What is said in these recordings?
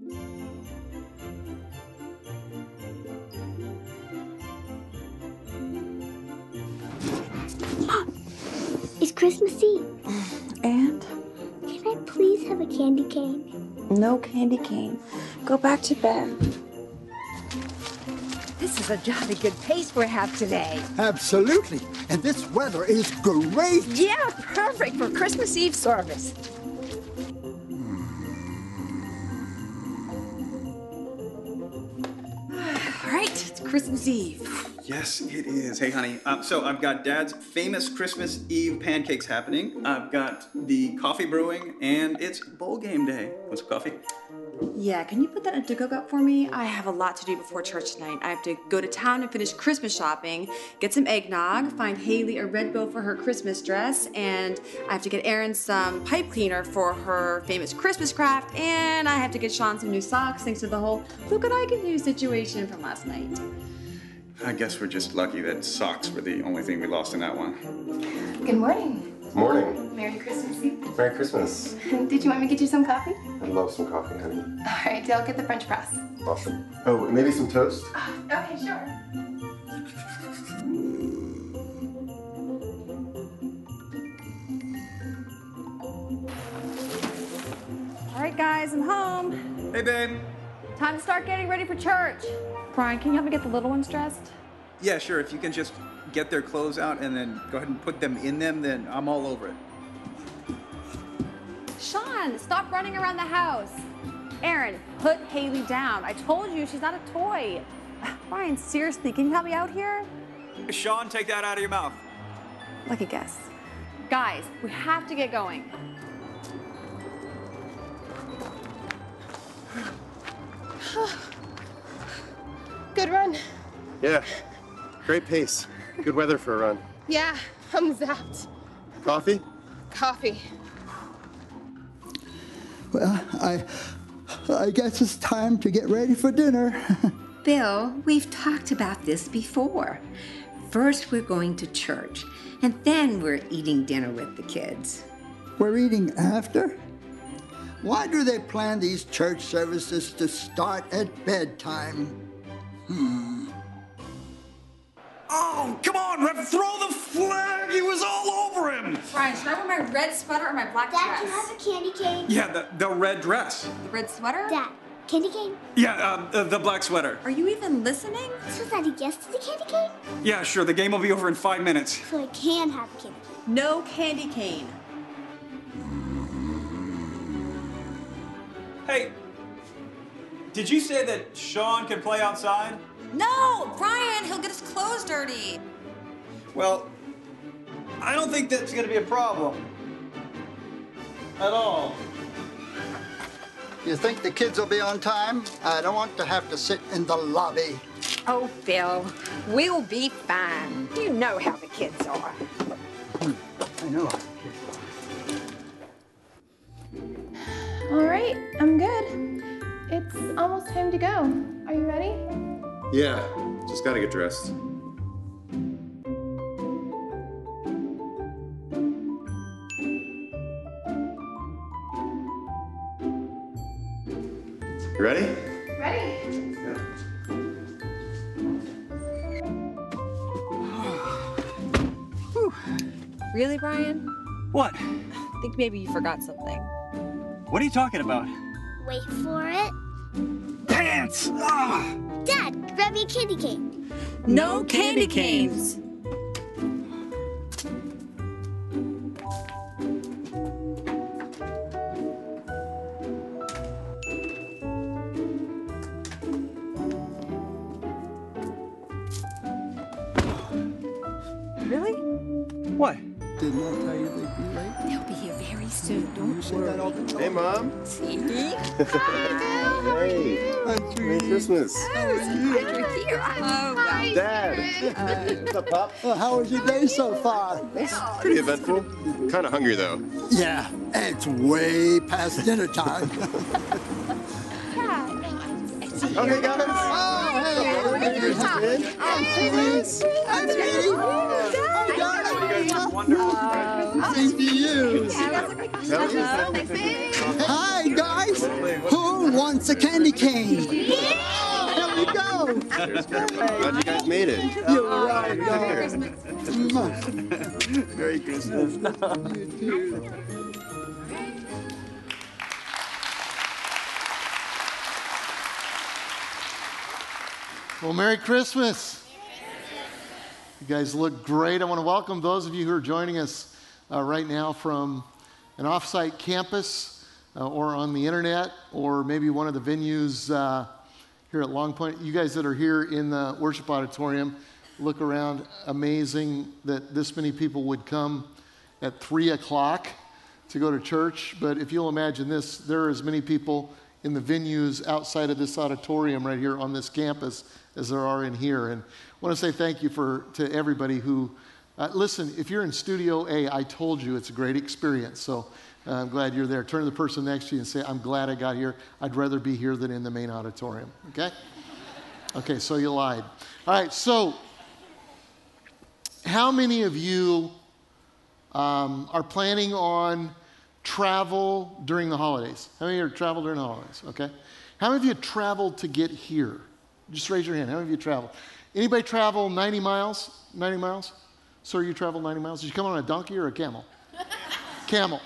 It's Christmas Eve. And Can I please have a candy cane? no candy cane. Go back to bed. This is a jolly good pace we have today. Absolutely. And this weather is great. Yeah, perfect for Christmas Eve service. Christmas Eve. Yes, it is. Hey, honey. Um, so I've got Dad's famous Christmas Eve pancakes happening. I've got the coffee brewing, and it's bowl game day. Some coffee? Yeah, can you put that in a to-go for me? I have a lot to do before church tonight. I have to go to town and finish Christmas shopping, get some eggnog, find Haley a red bow for her Christmas dress, and I have to get Erin some pipe cleaner for her famous Christmas craft, and I have to get Sean some new socks thanks to the whole look what I can do situation from last night. I guess we're just lucky that socks were the only thing we lost in that one. Good morning. Morning. Merry Christmas Eve. Merry Christmas. Did you want me to get you some coffee? I'd love some coffee, honey. All right, I'll get the French press. Awesome. Oh, maybe some toast? Oh, okay, sure. All right, guys, I'm home. Hey, babe. Time to start getting ready for church. Brian, can you help me get the little ones dressed? Yeah, sure. If you can just get their clothes out and then go ahead and put them in them, then I'm all over it. Sean, stop running around the house. Aaron, put Haley down. I told you she's not a toy. Brian, seriously, can you help me out here? Sean, take that out of your mouth. Lucky guess. Guys, we have to get going. Good run. Yeah. Great pace. Good weather for a run. Yeah, I'm zapped. Coffee? Coffee. Well, I, I guess it's time to get ready for dinner. Bill, we've talked about this before. First, we're going to church, and then we're eating dinner with the kids. We're eating after? Why do they plan these church services to start at bedtime? Hmm. Oh, come on, Rep. Throw the flag. He was all over him. Brian, should I wear my red sweater or my black Dad, can I have a candy cane? Yeah, the, the red dress. The red sweater? Dad, candy cane? Yeah, uh, the, the black sweater. Are you even listening? So that a yes to the candy cane? Yeah, sure. The game will be over in five minutes. So I can have a candy cane. No candy cane. Hey, did you say that Sean can play outside? No, Brian, he'll get his clothes dirty. Well, I don't think that's going to be a problem. At all. You think the kids will be on time? I don't want to have to sit in the lobby. Oh, Bill, we'll be fine. You know how the kids are. Hmm, I know. All right, I'm good. It's almost time to go. Are you ready? Yeah. Just gotta get dressed. You ready? Ready. Really, Brian? What? I think maybe you forgot something. What are you talking about? Wait for it. Pants! Ah! Dad, candy cane. No candy canes. Christmas. Glad you're here. Oh, well. Dad. Uh, What's up, Pop? Well, how was your day so far? Pretty eventful. Kind of hungry, though. Yeah, it's way past dinner time. Okay, guys. oh, hey, Hey, sweetie. Oh, darling. Wonderful. Same to you. Hi, guys. Who wants a candy cane? Glad you guys made it. You're right, darling. Merry Christmas. Well, Merry Christmas. You guys look great. I want to welcome those of you who are joining us uh, right now from an offsite campus uh, or on the internet or maybe one of the venues uh, here at Long Point. You guys that are here in the worship auditorium, look around. Amazing that this many people would come at 3 o'clock to go to church. But if you'll imagine this, there are as many people in the venues outside of this auditorium right here on this campus as there are in here. And I want to say thank you for, to everybody who, uh, listen, if you're in Studio A, I told you it's a great experience. So uh, I'm glad you're there. Turn to the person next to you and say, I'm glad I got here. I'd rather be here than in the main auditorium. Okay? Okay, so you lied. All right, so how many of you um, are planning on travel during the holidays? How many of you travel during the holidays? Okay. How many of you traveled to get here? Just raise your hand. How many of you traveled? Anybody travel 90 miles? 90 miles? Sir, you travel 90 miles? Did you come on a donkey or a camel? camel.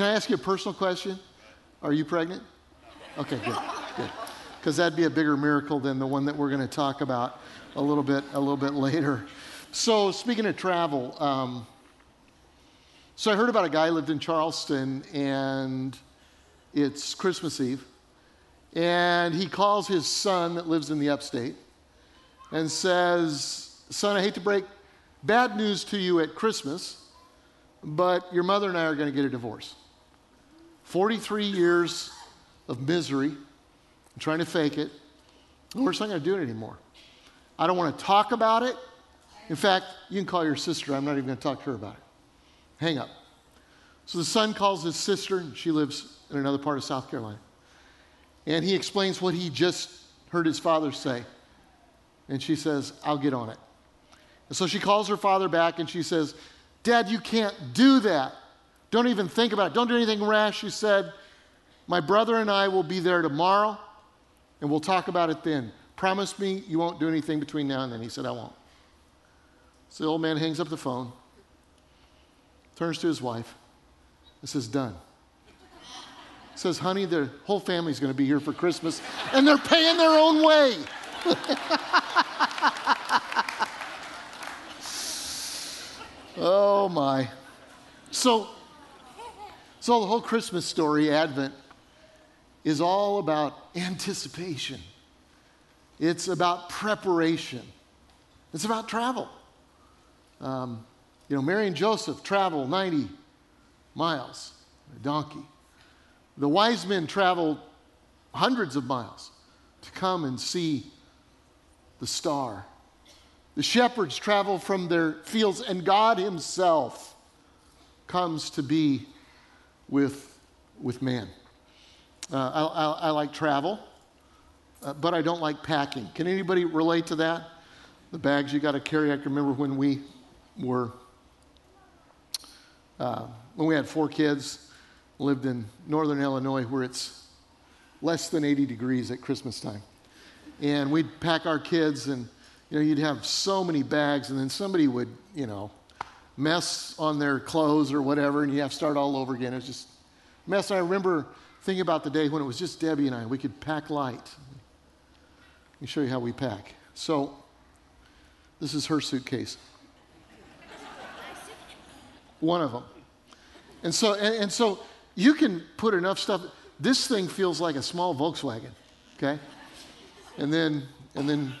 Can I ask you a personal question? Are you pregnant? Okay, good, good. Because that'd be a bigger miracle than the one that we're going to talk about a little bit, a little bit later. So, speaking of travel, um, so I heard about a guy lived in Charleston, and it's Christmas Eve, and he calls his son that lives in the upstate and says, Son, I hate to break bad news to you at Christmas, but your mother and I are going to get a divorce. 43 years of misery, I'm trying to fake it. We're just not going to do it anymore. I don't want to talk about it. In fact, you can call your sister. I'm not even going to talk to her about it. Hang up. So the son calls his sister, she lives in another part of South Carolina. And he explains what he just heard his father say. And she says, I'll get on it. And so she calls her father back and she says, Dad, you can't do that. Don't even think about it. Don't do anything rash. She said, My brother and I will be there tomorrow and we'll talk about it then. Promise me you won't do anything between now and then. He said, I won't. So the old man hangs up the phone, turns to his wife, and says, Done. Says, honey, the whole family's going to be here for Christmas, and they're paying their own way. oh my. So, so the whole Christmas story, Advent, is all about anticipation. It's about preparation. It's about travel. Um, you know, Mary and Joseph travel 90 miles, a donkey. The wise men traveled hundreds of miles to come and see the star. The shepherds travel from their fields, and God Himself comes to be with, with man. Uh, I, I, I, like travel, uh, but I don't like packing. Can anybody relate to that? The bags you got to carry. I can remember when we were, uh, when we had four kids, lived in northern Illinois where it's less than 80 degrees at Christmas time. And we'd pack our kids, and you know, you'd have so many bags, and then somebody would, you know, mess on their clothes or whatever, and you have to start all over again. It's just mess. I remember thinking about the day when it was just Debbie and I. We could pack light. Let me show you how we pack. So, this is her suitcase. One of them. And so, and, and so you can put enough stuff. This thing feels like a small Volkswagen, okay? And then, and then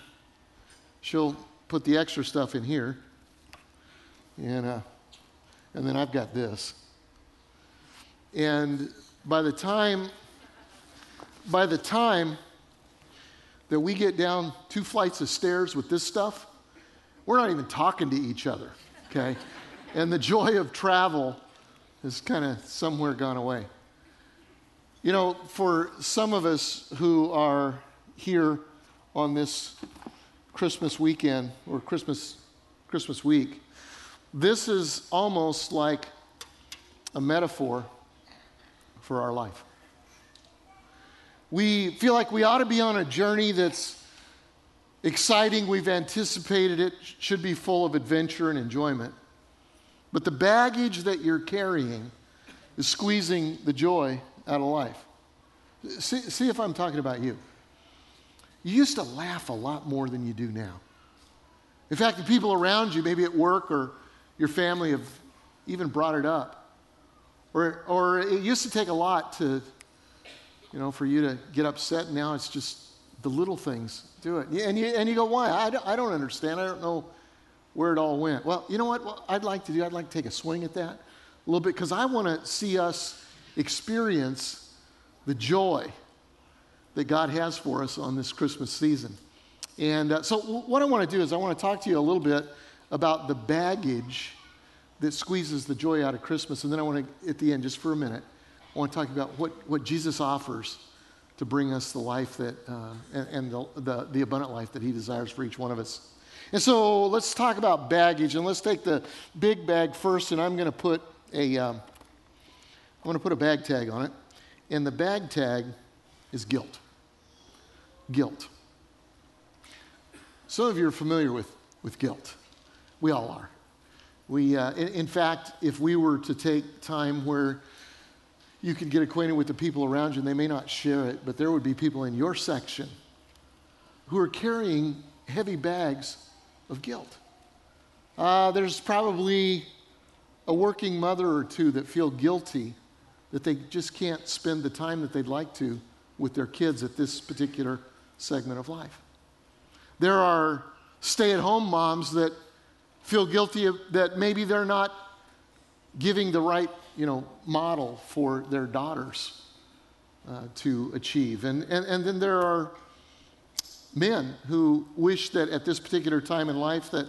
she'll put the extra stuff in here. And, uh, and then I've got this. And by the time, by the time that we get down two flights of stairs with this stuff, we're not even talking to each other, okay? and the joy of travel has kind of somewhere gone away. You know, for some of us who are here on this Christmas weekend or Christmas, Christmas week, this is almost like a metaphor for our life. We feel like we ought to be on a journey that's exciting. We've anticipated it, should be full of adventure and enjoyment. But the baggage that you're carrying is squeezing the joy out of life. See, see if I'm talking about you. You used to laugh a lot more than you do now. In fact, the people around you, maybe at work or your family, have even brought it up. Or, or it used to take a lot to, you know, for you to get upset. And Now it's just the little things do it. And you, and you go, why? I don't, I don't understand. I don't know where it all went. Well, you know what, what I'd like to do? I'd like to take a swing at that a little bit because I want to see us experience the joy that God has for us on this Christmas season. And uh, so, what I want to do is, I want to talk to you a little bit about the baggage that squeezes the joy out of Christmas. And then I want to, at the end, just for a minute, I want to talk about what, what Jesus offers to bring us the life that, uh, and, and the, the, the abundant life that He desires for each one of us. And so let's talk about baggage, and let's take the big bag first. And I'm going to put a, um, I'm going to put a bag tag on it, and the bag tag is guilt. Guilt. Some of you are familiar with, with guilt. We all are. We, uh, in, in fact, if we were to take time where you could get acquainted with the people around you, and they may not share it, but there would be people in your section who are carrying heavy bags of guilt. Uh, there's probably a working mother or two that feel guilty that they just can't spend the time that they'd like to with their kids at this particular segment of life. There are stay at home moms that feel guilty of, that maybe they're not giving the right you know, model for their daughters uh, to achieve. And, and, and then there are men who wish that at this particular time in life that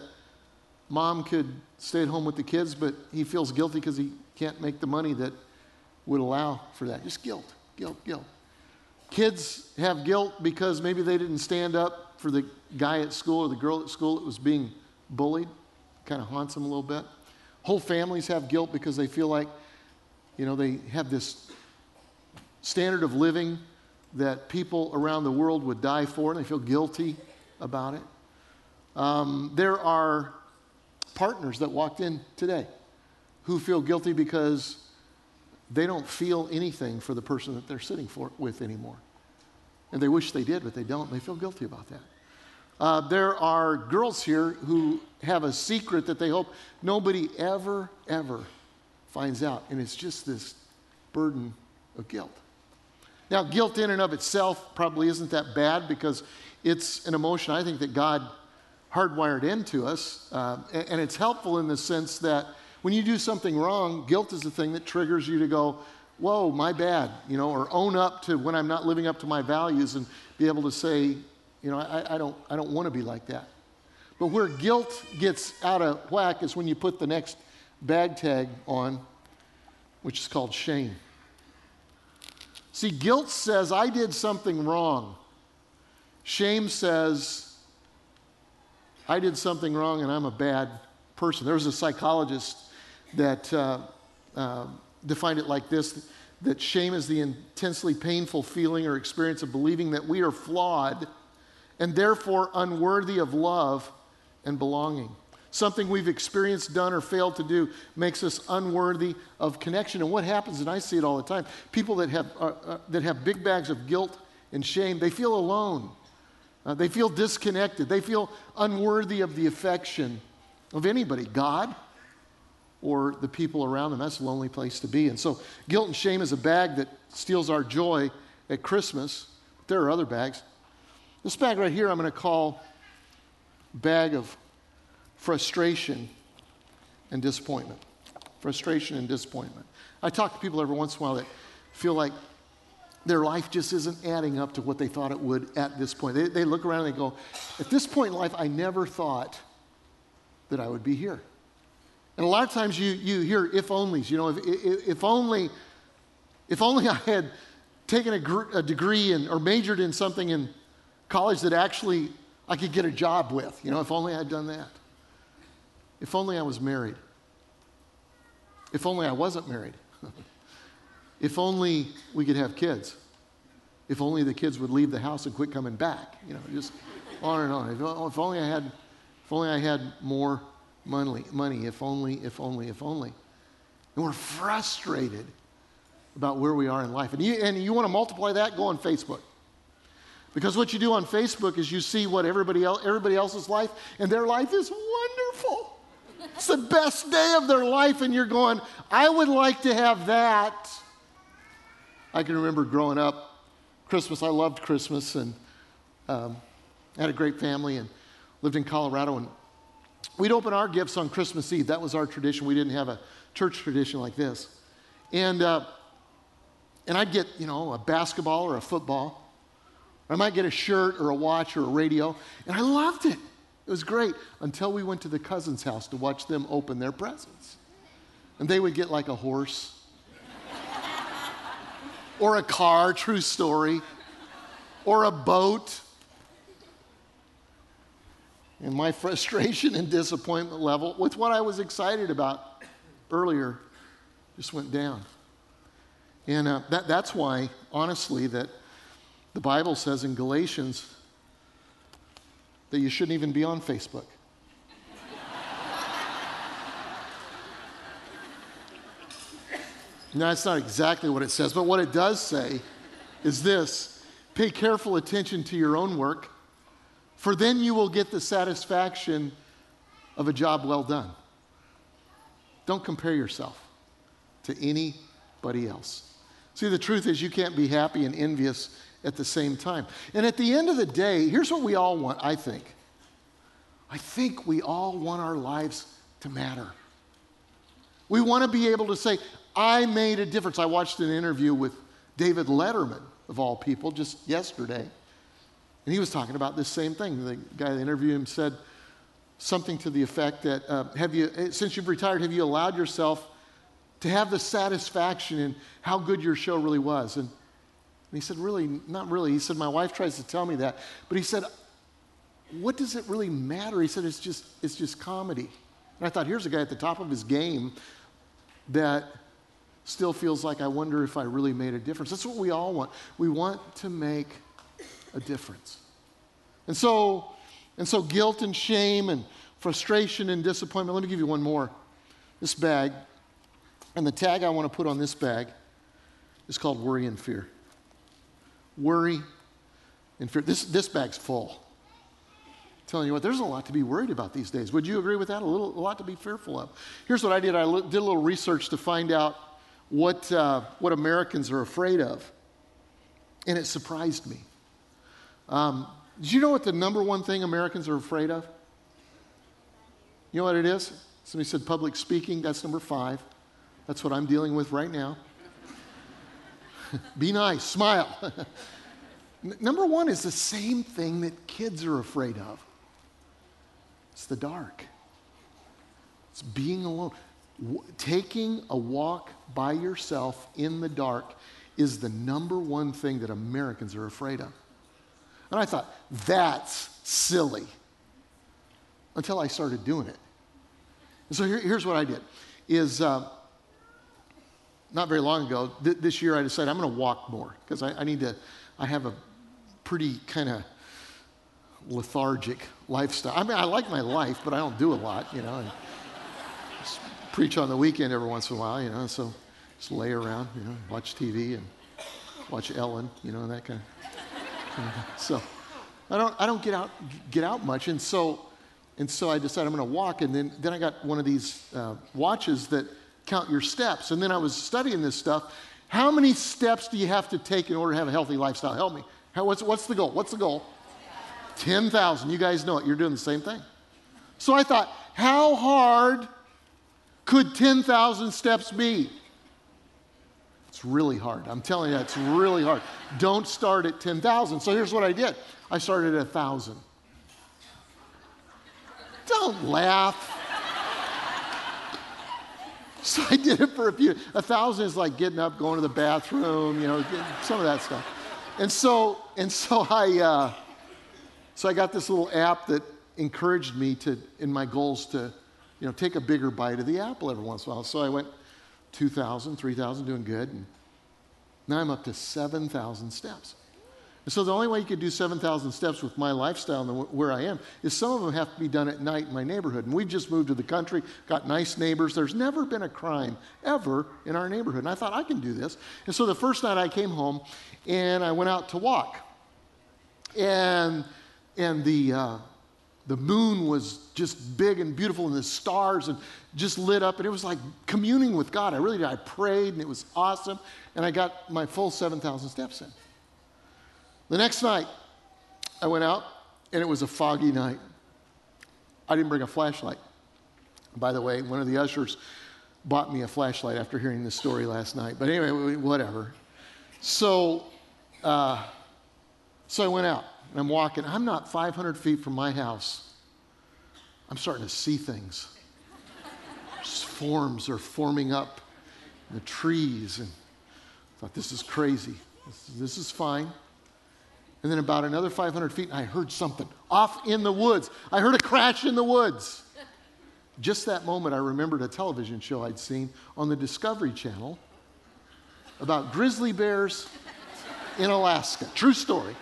mom could stay at home with the kids, but he feels guilty because he can't make the money that would allow for that. Just guilt, guilt, guilt. Kids have guilt because maybe they didn't stand up for the guy at school or the girl at school that was being bullied. Kind of haunts them a little bit. Whole families have guilt because they feel like, you know, they have this standard of living that people around the world would die for, and they feel guilty about it. Um, there are partners that walked in today who feel guilty because they don't feel anything for the person that they're sitting for, with anymore. And they wish they did, but they don't. They feel guilty about that. Uh, there are girls here who have a secret that they hope nobody ever, ever finds out. And it's just this burden of guilt. Now, guilt in and of itself probably isn't that bad because it's an emotion I think that God hardwired into us. Uh, and, it's helpful in the sense that when you do something wrong, guilt is the thing that triggers you to go, whoa, my bad, you know, or own up to when I'm not living up to my values and be able to say, you know, I, I don't, I don't want to be like that. But where guilt gets out of whack is when you put the next bag tag on, which is called shame. See, guilt says, I did something wrong. Shame says, I did something wrong and I'm a bad person. There was a psychologist that uh, uh, defined it like this that shame is the intensely painful feeling or experience of believing that we are flawed and therefore unworthy of love and belonging. Something we've experienced, done, or failed to do makes us unworthy of connection. And what happens, and I see it all the time, people that have, uh, uh, that have big bags of guilt and shame, they feel alone. Uh, they feel disconnected. They feel unworthy of the affection of anybody, God or the people around them. That's a lonely place to be. And so, guilt and shame is a bag that steals our joy at Christmas. There are other bags. This bag right here, I'm going to call bag of frustration and disappointment. Frustration and disappointment. I talk to people every once in a while that feel like their life just isn't adding up to what they thought it would at this point. They, they look around and they go, At this point in life, I never thought that I would be here. And a lot of times you, you hear if onlys, you know, if, if, if only, if only I had taken a, gr- a degree in, or majored in something in college that actually I could get a job with. You know, if only I'd done that. If only I was married. If only I wasn't married. if only we could have kids. If only the kids would leave the house and quit coming back. You know, just on and on. If, if only I had, if only I had more money, money. If only, if only, if only. And we're frustrated about where we are in life. And you, and you want to multiply that, go on Facebook. Because what you do on Facebook is you see what everybody, else, everybody else's life, and their life is wonderful. It's the best day of their life, and you're going, I would like to have that. I can remember growing up, Christmas, I loved Christmas, and um, had a great family and lived in Colorado. And we'd open our gifts on Christmas Eve. That was our tradition. We didn't have a church tradition like this. And, uh, and I'd get, you know, a basketball or a football. I might get a shirt or a watch or a radio. And I loved it. It was great until we went to the cousin's house to watch them open their presents. And they would get like a horse or a car, true story, or a boat. And my frustration and disappointment level with what I was excited about earlier just went down. And uh, that, that's why, honestly, that the Bible says in Galatians that you shouldn't even be on Facebook. now, that's not exactly what it says, but what it does say is this pay careful attention to your own work, for then you will get the satisfaction of a job well done. Don't compare yourself to anybody else. See, the truth is, you can't be happy and envious at the same time. And at the end of the day, here's what we all want, I think. I think we all want our lives to matter. We want to be able to say, I made a difference. I watched an interview with David Letterman, of all people, just yesterday. And he was talking about this same thing. The guy that interviewed him said something to the effect that, uh, have you, eh, since you've retired, have you allowed yourself to have the satisfaction in how good your show really was? And and he said, Really, not really. He said, My wife tries to tell me that. But he said, What does it really matter? He said, It's just, it's just comedy. And I thought, here's a guy at the top of his game that still feels like, I wonder if I really made a difference. That's what we all want. We want to make a difference. And so, and so guilt and shame and frustration and disappointment. Let me give you one more. This bag, and the tag I want to put on this bag is called worry and fear worry, and fear. This, this bag's full. I'm telling you what, there's a lot to be worried about these days. Would you agree with that? A, little, a lot to be fearful of. Here's what I did I did a little research to find out what, uh, what Americans are afraid of, and it surprised me. Um, did you know what the number one thing Americans are afraid of? You know what it is? Somebody said public speaking, that's number five. That's what I'm dealing with right now. Be nice, smile. Number one is the same thing that kids are afraid of it's the dark, it's being alone. W- taking a walk by yourself in the dark is the number one thing that Americans are afraid of. And I thought, that's silly until I started doing it. And so here, here's what I did is uh, not very long ago, th- this year I decided I'm going to walk more because I, I, need to, I have a pretty kind of lethargic lifestyle. I mean, I like my life, but I don't do a lot, you know. I preach on the weekend every once in a while, you know, so just lay around, you know, watch TV and watch Ellen, you know, that kind of. so I don't, I don't get out, get out much, and so, and so I decided I'm going to walk, and then, then I got one of these uh, watches that count your steps. And then I was studying this stuff. How many steps do you have to take in order to have a healthy lifestyle? Help me. How, what's, what's the goal? What's the goal? 10,000. You guys know it. You're doing the same thing. So I thought, how hard could 10,000 steps be? It's really hard. I'm telling you, it's really hard. Don't start at 10,000. So here's what I did I started at 1,000. Don't laugh. So I did it for a few. A thousand is like getting up, going to the bathroom, you know, some of that stuff. And so, and so I, uh, So I got this little app that encouraged me to, in my goals, to, you know, take a bigger bite of the apple every once in a while. So I went 2,000, 3,000, doing good. And now I'm up to 7,000 steps. And so the only way you could do 7,000 steps with my lifestyle and where I am is some of them have to be done at night in my neighborhood. And we've just moved to the country, got nice neighbors. There's never been a crime ever in our neighborhood. And I thought I can do this. And so the first night I came home and I went out to walk. And, and the, uh, the moon was just big and beautiful and the stars and just lit up and it was like communing with god i really did i prayed and it was awesome and i got my full 7000 steps in the next night, I went out and it was a foggy night. I didn't bring a flashlight. By the way, one of the ushers bought me a flashlight after hearing this story last night. But anyway, whatever. So, uh, so I went out and I'm walking. I'm not 500 feet from my house. I'm starting to see things. Forms are forming up in the trees, and I thought this is crazy. This, this is fine. And then about another 500 feet, I heard something off in the woods. I heard a crash in the woods. Just that moment, I remembered a television show I'd seen on the Discovery Channel about grizzly bears in Alaska. True story.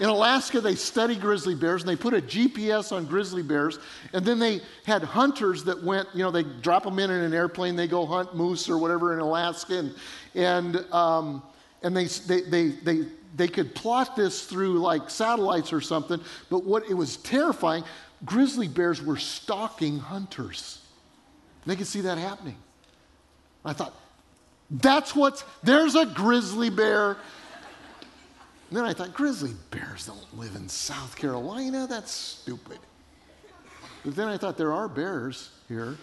In Alaska, they study grizzly bears and they put a GPS on grizzly bears. And then they had hunters that went, you know, they drop them in in an airplane, they go hunt moose or whatever in Alaska. And, and, um, and they, they, they, they they could plot this through like satellites or something, but what it was terrifying, grizzly bears were stalking hunters. They could see that happening. I thought, that's what's, there's a grizzly bear. And then I thought, grizzly bears don't live in South Carolina. That's stupid. But then I thought, there are bears here.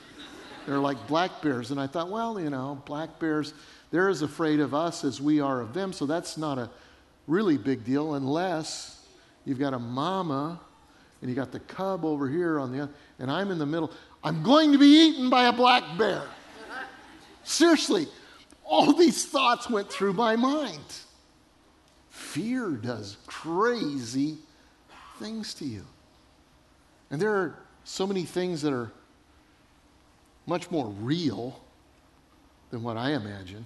They're like black bears. And I thought, well, you know, black bears, they're as afraid of us as we are of them. So that's not a really big deal unless you've got a mama and you got the cub over here on the other, and I'm in the middle. I'm going to be eaten by a black bear. Seriously, all these thoughts went through my mind. Fear does crazy things to you. And there are so many things that are much more real than what I imagine.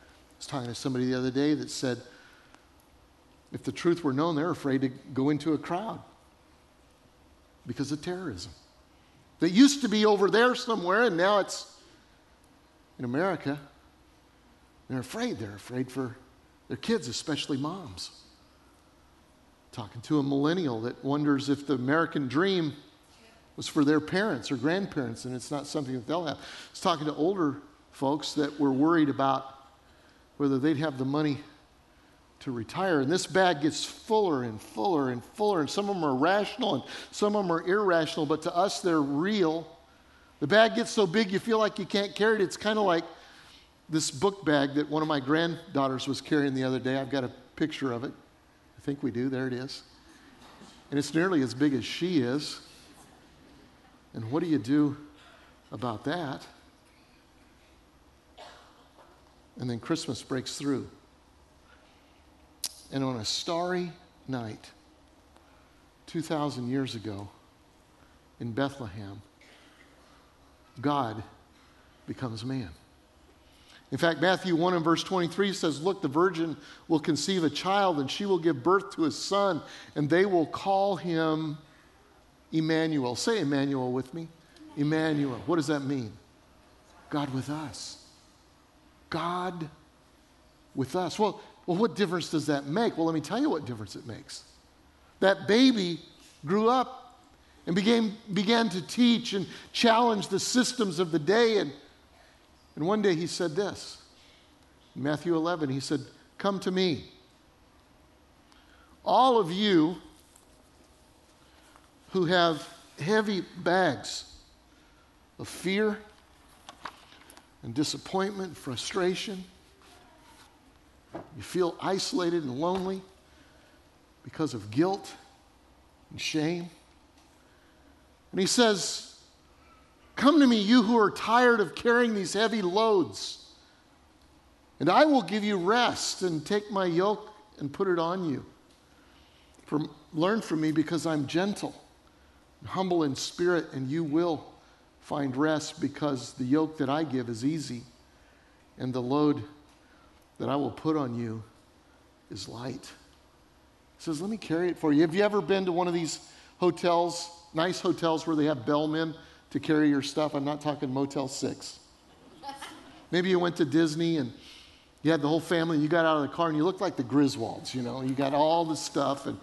I was talking to somebody the other day that said, if the truth were known, they're afraid to go into a crowd because of terrorism. That used to be over there somewhere, and now it's in America. They're afraid. They're afraid for their kids, especially moms. Talking to a millennial that wonders if the American dream was for their parents or grandparents, and it's not something that they'll have. I was talking to older folks that were worried about whether they'd have the money to retire. And this bag gets fuller and fuller and fuller. And some of them are rational and some of them are irrational, but to us, they're real. The bag gets so big you feel like you can't carry it. It's kind of like this book bag that one of my granddaughters was carrying the other day. I've got a picture of it. I think we do. There it is. And it's nearly as big as she is. And what do you do about that? And then Christmas breaks through. And on a starry night, 2,000 years ago, in Bethlehem, God becomes man. In fact, Matthew 1 and verse 23 says, Look, the virgin will conceive a child, and she will give birth to a son, and they will call him Emmanuel. Say Emmanuel with me. Emmanuel. What does that mean? God with us. God with us. Well, well, what difference does that make? Well, let me tell you what difference it makes. That baby grew up and began, began to teach and challenge the systems of the day. And, and one day he said this in Matthew 11, he said, Come to me. All of you who have heavy bags of fear and disappointment, frustration, you feel isolated and lonely because of guilt and shame. And he says, Come to me, you who are tired of carrying these heavy loads, and I will give you rest and take my yoke and put it on you. from, learn from me because I'm gentle and humble in spirit, and you will find rest because the yoke that I give is easy and the load that I will put on you is light. He says, Let me carry it for you. Have you ever been to one of these hotels, nice hotels where they have bellmen to carry your stuff? I'm not talking Motel 6. Maybe you went to Disney and you had the whole family, you got out of the car and you looked like the Griswolds, you know, you got all the stuff and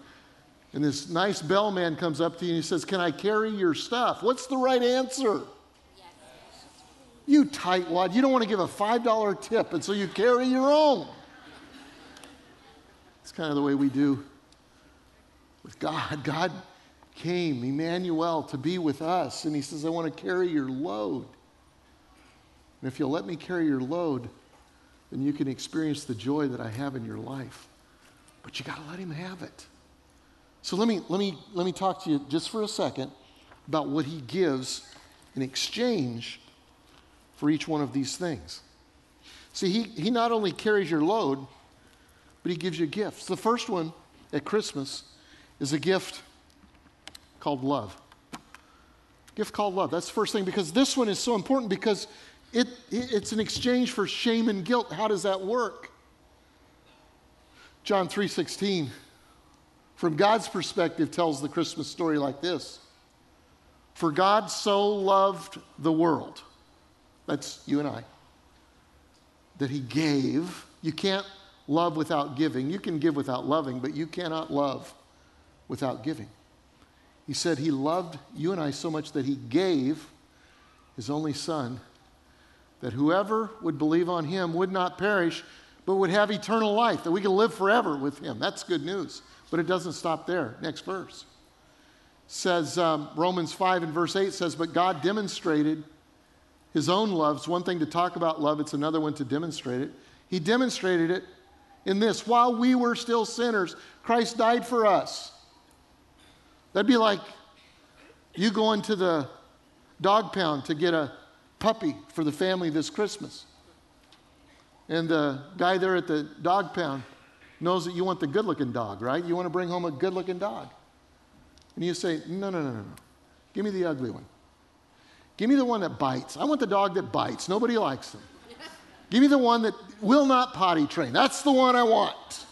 and this nice bellman comes up to you and he says, Can I carry your stuff? What's the right answer? You tightwad, you don't want to give a $5 tip, and so you carry your own. It's kind of the way we do with God. God came, Emmanuel, to be with us, and he says, I want to carry your load. And if you'll let me carry your load, then you can experience the joy that I have in your life. But you got to let him have it. So let me, let, me, let me talk to you just for a second about what he gives in exchange for each one of these things. See, he, he not only carries your load, but he gives you gifts. The first one at Christmas is a gift called love. Gift called love. That's the first thing because this one is so important because it, it, it's an exchange for shame and guilt. How does that work? John 3:16 from God's perspective, tells the Christmas story like this For God so loved the world, that's you and I, that he gave. You can't love without giving. You can give without loving, but you cannot love without giving. He said he loved you and I so much that he gave his only son that whoever would believe on him would not perish but would have eternal life that we can live forever with him that's good news but it doesn't stop there. Next verse says um, Romans 5 and verse 8 says, But God demonstrated his own love. It's one thing to talk about love, it's another one to demonstrate it. He demonstrated it in this while we were still sinners, Christ died for us. That'd be like you going to the dog pound to get a puppy for the family this Christmas. And the guy there at the dog pound knows that you want the good looking dog, right? You want to bring home a good looking dog. And you say, no, no, no, no, no. Give me the ugly one. Give me the one that bites. I want the dog that bites. Nobody likes them. Give me the one that will not potty train. That's the one I want.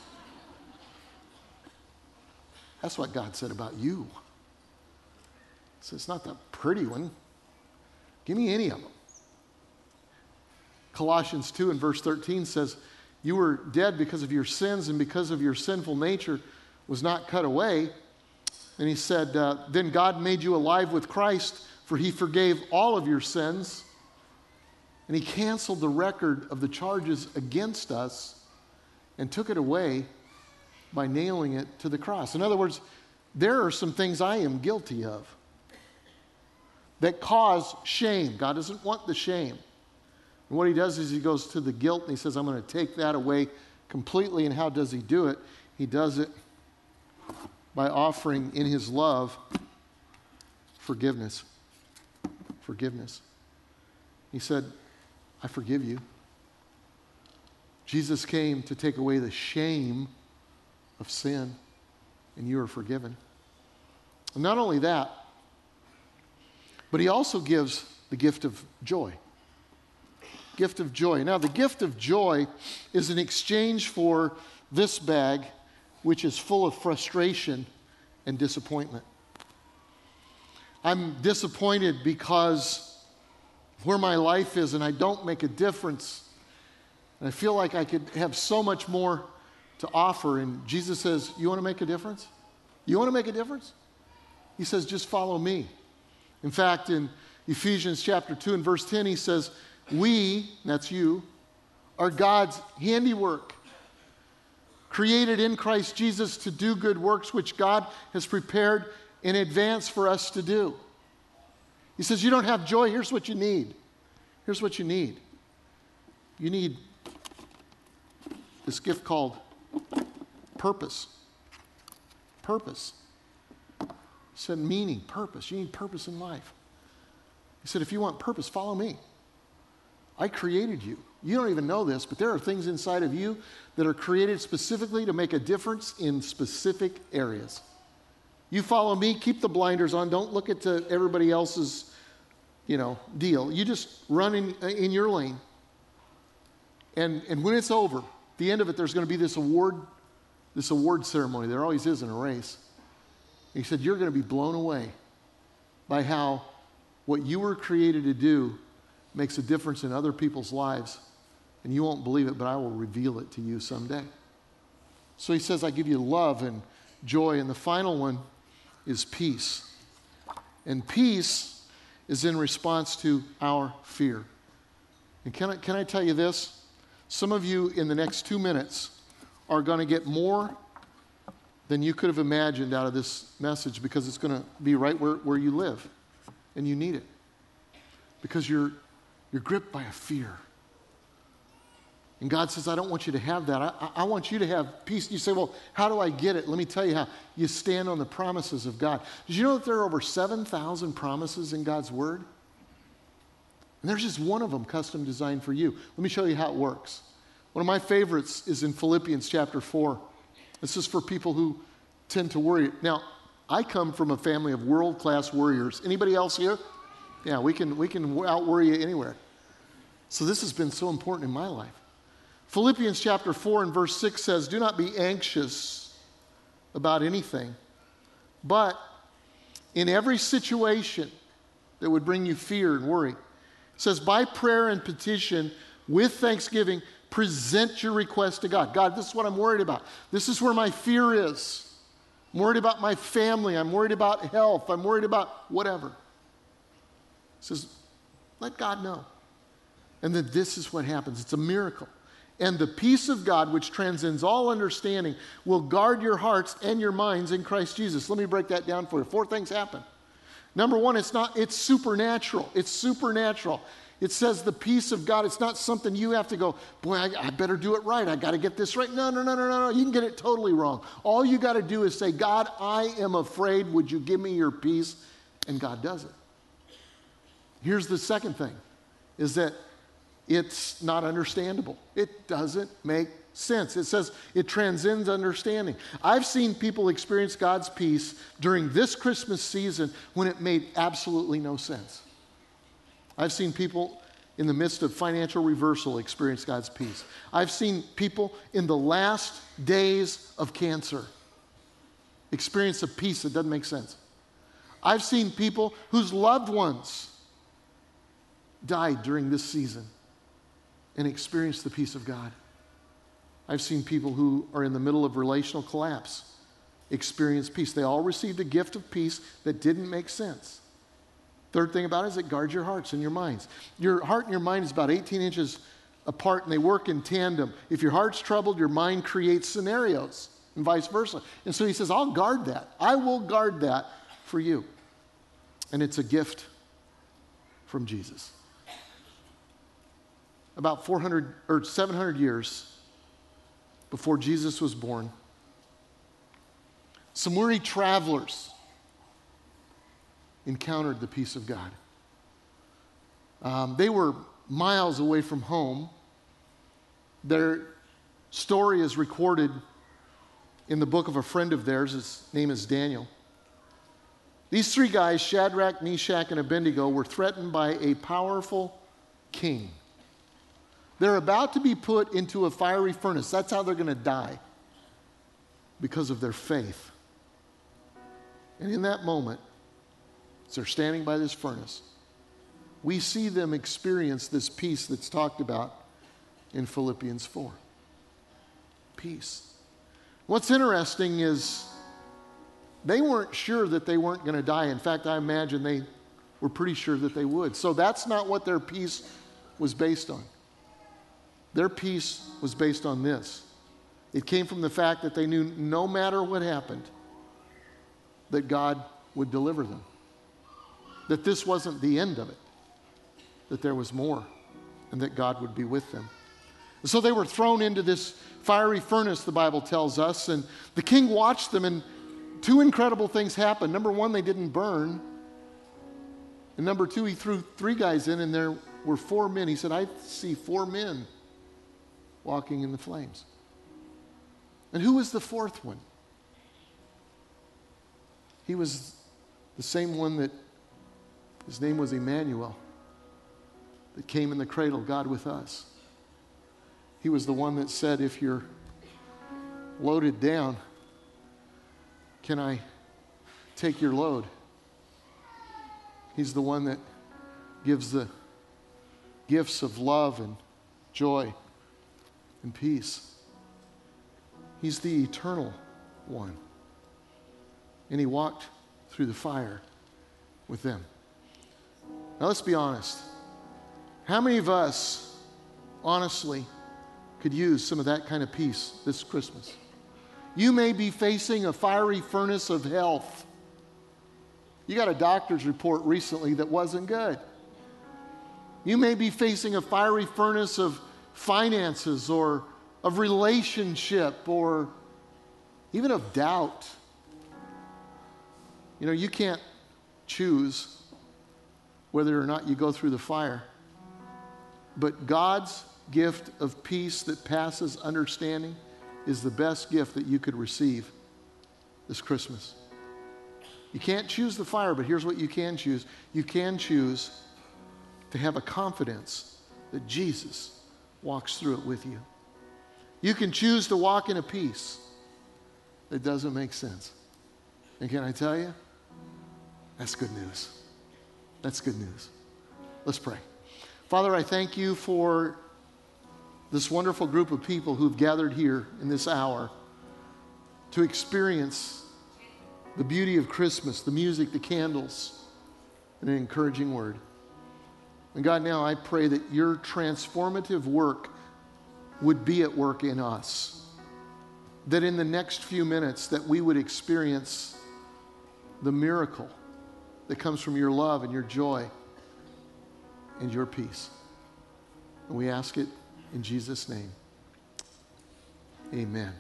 That's what God said about you. So it's not the pretty one. Give me any of them. Colossians 2 and verse 13 says, you were dead because of your sins and because of your sinful nature was not cut away. And he said, uh, Then God made you alive with Christ, for he forgave all of your sins. And he canceled the record of the charges against us and took it away by nailing it to the cross. In other words, there are some things I am guilty of that cause shame. God doesn't want the shame. And what he does is he goes to the guilt and he says, I'm going to take that away completely. And how does he do it? He does it by offering in his love forgiveness. Forgiveness. He said, I forgive you. Jesus came to take away the shame of sin, and you are forgiven. And not only that, but he also gives the gift of joy gift of joy. Now, the gift of joy is an exchange for this bag, which is full of frustration and disappointment. I'm disappointed because where my life is and I don't make a difference. And I feel like I could have so much more to offer. And Jesus says, You want to make a difference? You want to make a difference? He says, Just follow me. In fact, in Ephesians chapter 2 and verse 10, he says, we, that's you, are God's handiwork, created in Christ Jesus to do good works which God has prepared in advance for us to do. He says, You don't have joy, here's what you need. Here's what you need. You need this gift called purpose. Purpose. He said, meaning, purpose. You need purpose in life. He said, if you want purpose, follow me. I created you. You don't even know this, but there are things inside of you that are created specifically to make a difference in specific areas. You follow me, keep the blinders on, don't look at everybody else's, you know, deal. You just run in, in your lane. And, and when it's over, the end of it, there's going to be this award, this award ceremony. There always is in a race. He said, You're going to be blown away by how what you were created to do makes a difference in other people's lives. And you won't believe it, but I will reveal it to you someday. So he says, I give you love and joy. And the final one is peace. And peace is in response to our fear. And can I, can I tell you this? Some of you in the next two minutes are going to get more than you could have imagined out of this message because it's going to be right where, where you live and you need it because you're, you're gripped by a fear. And God says, I don't want you to have that. I, I want you to have peace. You say, Well, how do I get it? Let me tell you how. You stand on the promises of God. Did you know that there are over 7,000 promises in God's Word? And there's just one of them custom designed for you. Let me show you how it works. One of my favorites is in Philippians chapter 4. This is for people who tend to worry. Now, I come from a family of world class warriors. Anybody else here? Yeah, we can, we can out worry you anywhere. So this has been so important in my life. Philippians chapter 4 and verse 6 says, Do not be anxious about anything, but in every situation that would bring you fear and worry, it says, By prayer and petition with thanksgiving, present your request to God. God, this is what I'm worried about. This is where my fear is. I'm worried about my family. I'm worried about health. I'm worried about whatever. It says, let God know. And then this is what happens. It's a miracle. And the peace of God, which transcends all understanding, will guard your hearts and your minds in Christ Jesus. Let me break that down for you. Four things happen. Number one, it's not, it's supernatural. It's supernatural. It says the peace of God. It's not something you have to go, boy, I, I better do it right. I got to get this right. No, no, no, no, no, no. You can get it totally wrong. All you got to do is say, God, I am afraid. Would you give me your peace? And God does it. Here's the second thing is that it's not understandable. It doesn't make sense. It says it transcends understanding. I've seen people experience God's peace during this Christmas season when it made absolutely no sense. I've seen people in the midst of financial reversal experience God's peace. I've seen people in the last days of cancer experience a peace that doesn't make sense. I've seen people whose loved ones died during this season and experience the peace of God. I've seen people who are in the middle of relational collapse experience peace. They all received a gift of peace that didn't make sense. Third thing about it is it guards your hearts and your minds. Your heart and your mind is about 18 inches apart and they work in tandem. If your heart's troubled, your mind creates scenarios and vice versa. And so he says, I'll guard that. I will guard that for you. And it's a gift from Jesus. About 400 or 700 years before Jesus was born, weary travelers encountered the peace of God. Um, they were miles away from home. Their story is recorded in the book of a friend of theirs. His name is Daniel. These three guys, Shadrach, Meshach, and Abednego, were threatened by a powerful king. They're about to be put into a fiery furnace. That's how they're going to die because of their faith. And in that moment, as they're standing by this furnace, we see them experience this peace that's talked about in Philippians 4. Peace. What's interesting is they weren't sure that they weren't going to die. In fact, I imagine they were pretty sure that they would. So that's not what their peace was based on. Their peace was based on this it came from the fact that they knew no matter what happened, that God would deliver them that this wasn't the end of it, that there was more, and that God would be with them. And so they were thrown into this fiery furnace, the Bible tells us, and the king watched them, and two incredible things happened. Number one, they didn't burn. And number two, he threw three guys in, and there were four men. He said, I see four men walking in the flames. And who was the fourth one? He was the same one that his name was Emmanuel, that came in the cradle, God with us. He was the one that said, If you're loaded down, can I take your load? He's the one that gives the gifts of love and joy and peace. He's the eternal one. And he walked through the fire with them. Now, let's be honest. How many of us, honestly, could use some of that kind of peace this Christmas? You may be facing a fiery furnace of health. You got a doctor's report recently that wasn't good. You may be facing a fiery furnace of finances or of relationship or even of doubt. You know, you can't choose whether or not you go through the fire. But God's gift of peace that passes understanding is the best gift that you could receive this Christmas. You can't choose the fire, but here's what you can choose you can choose to have a confidence that Jesus walks through it with you. You can choose to walk in a peace that doesn't make sense. And can I tell you? That's good news. That's good news. Let's pray. Father, I thank you for this wonderful group of people who've gathered here in this hour to experience the beauty of Christmas, the music, the candles, and an encouraging word. And God, now I pray that your transformative work would be at work in us. That in the next few minutes that we would experience the miracle that comes from your love and your joy and your peace. And we ask it in Jesus' name. Amen.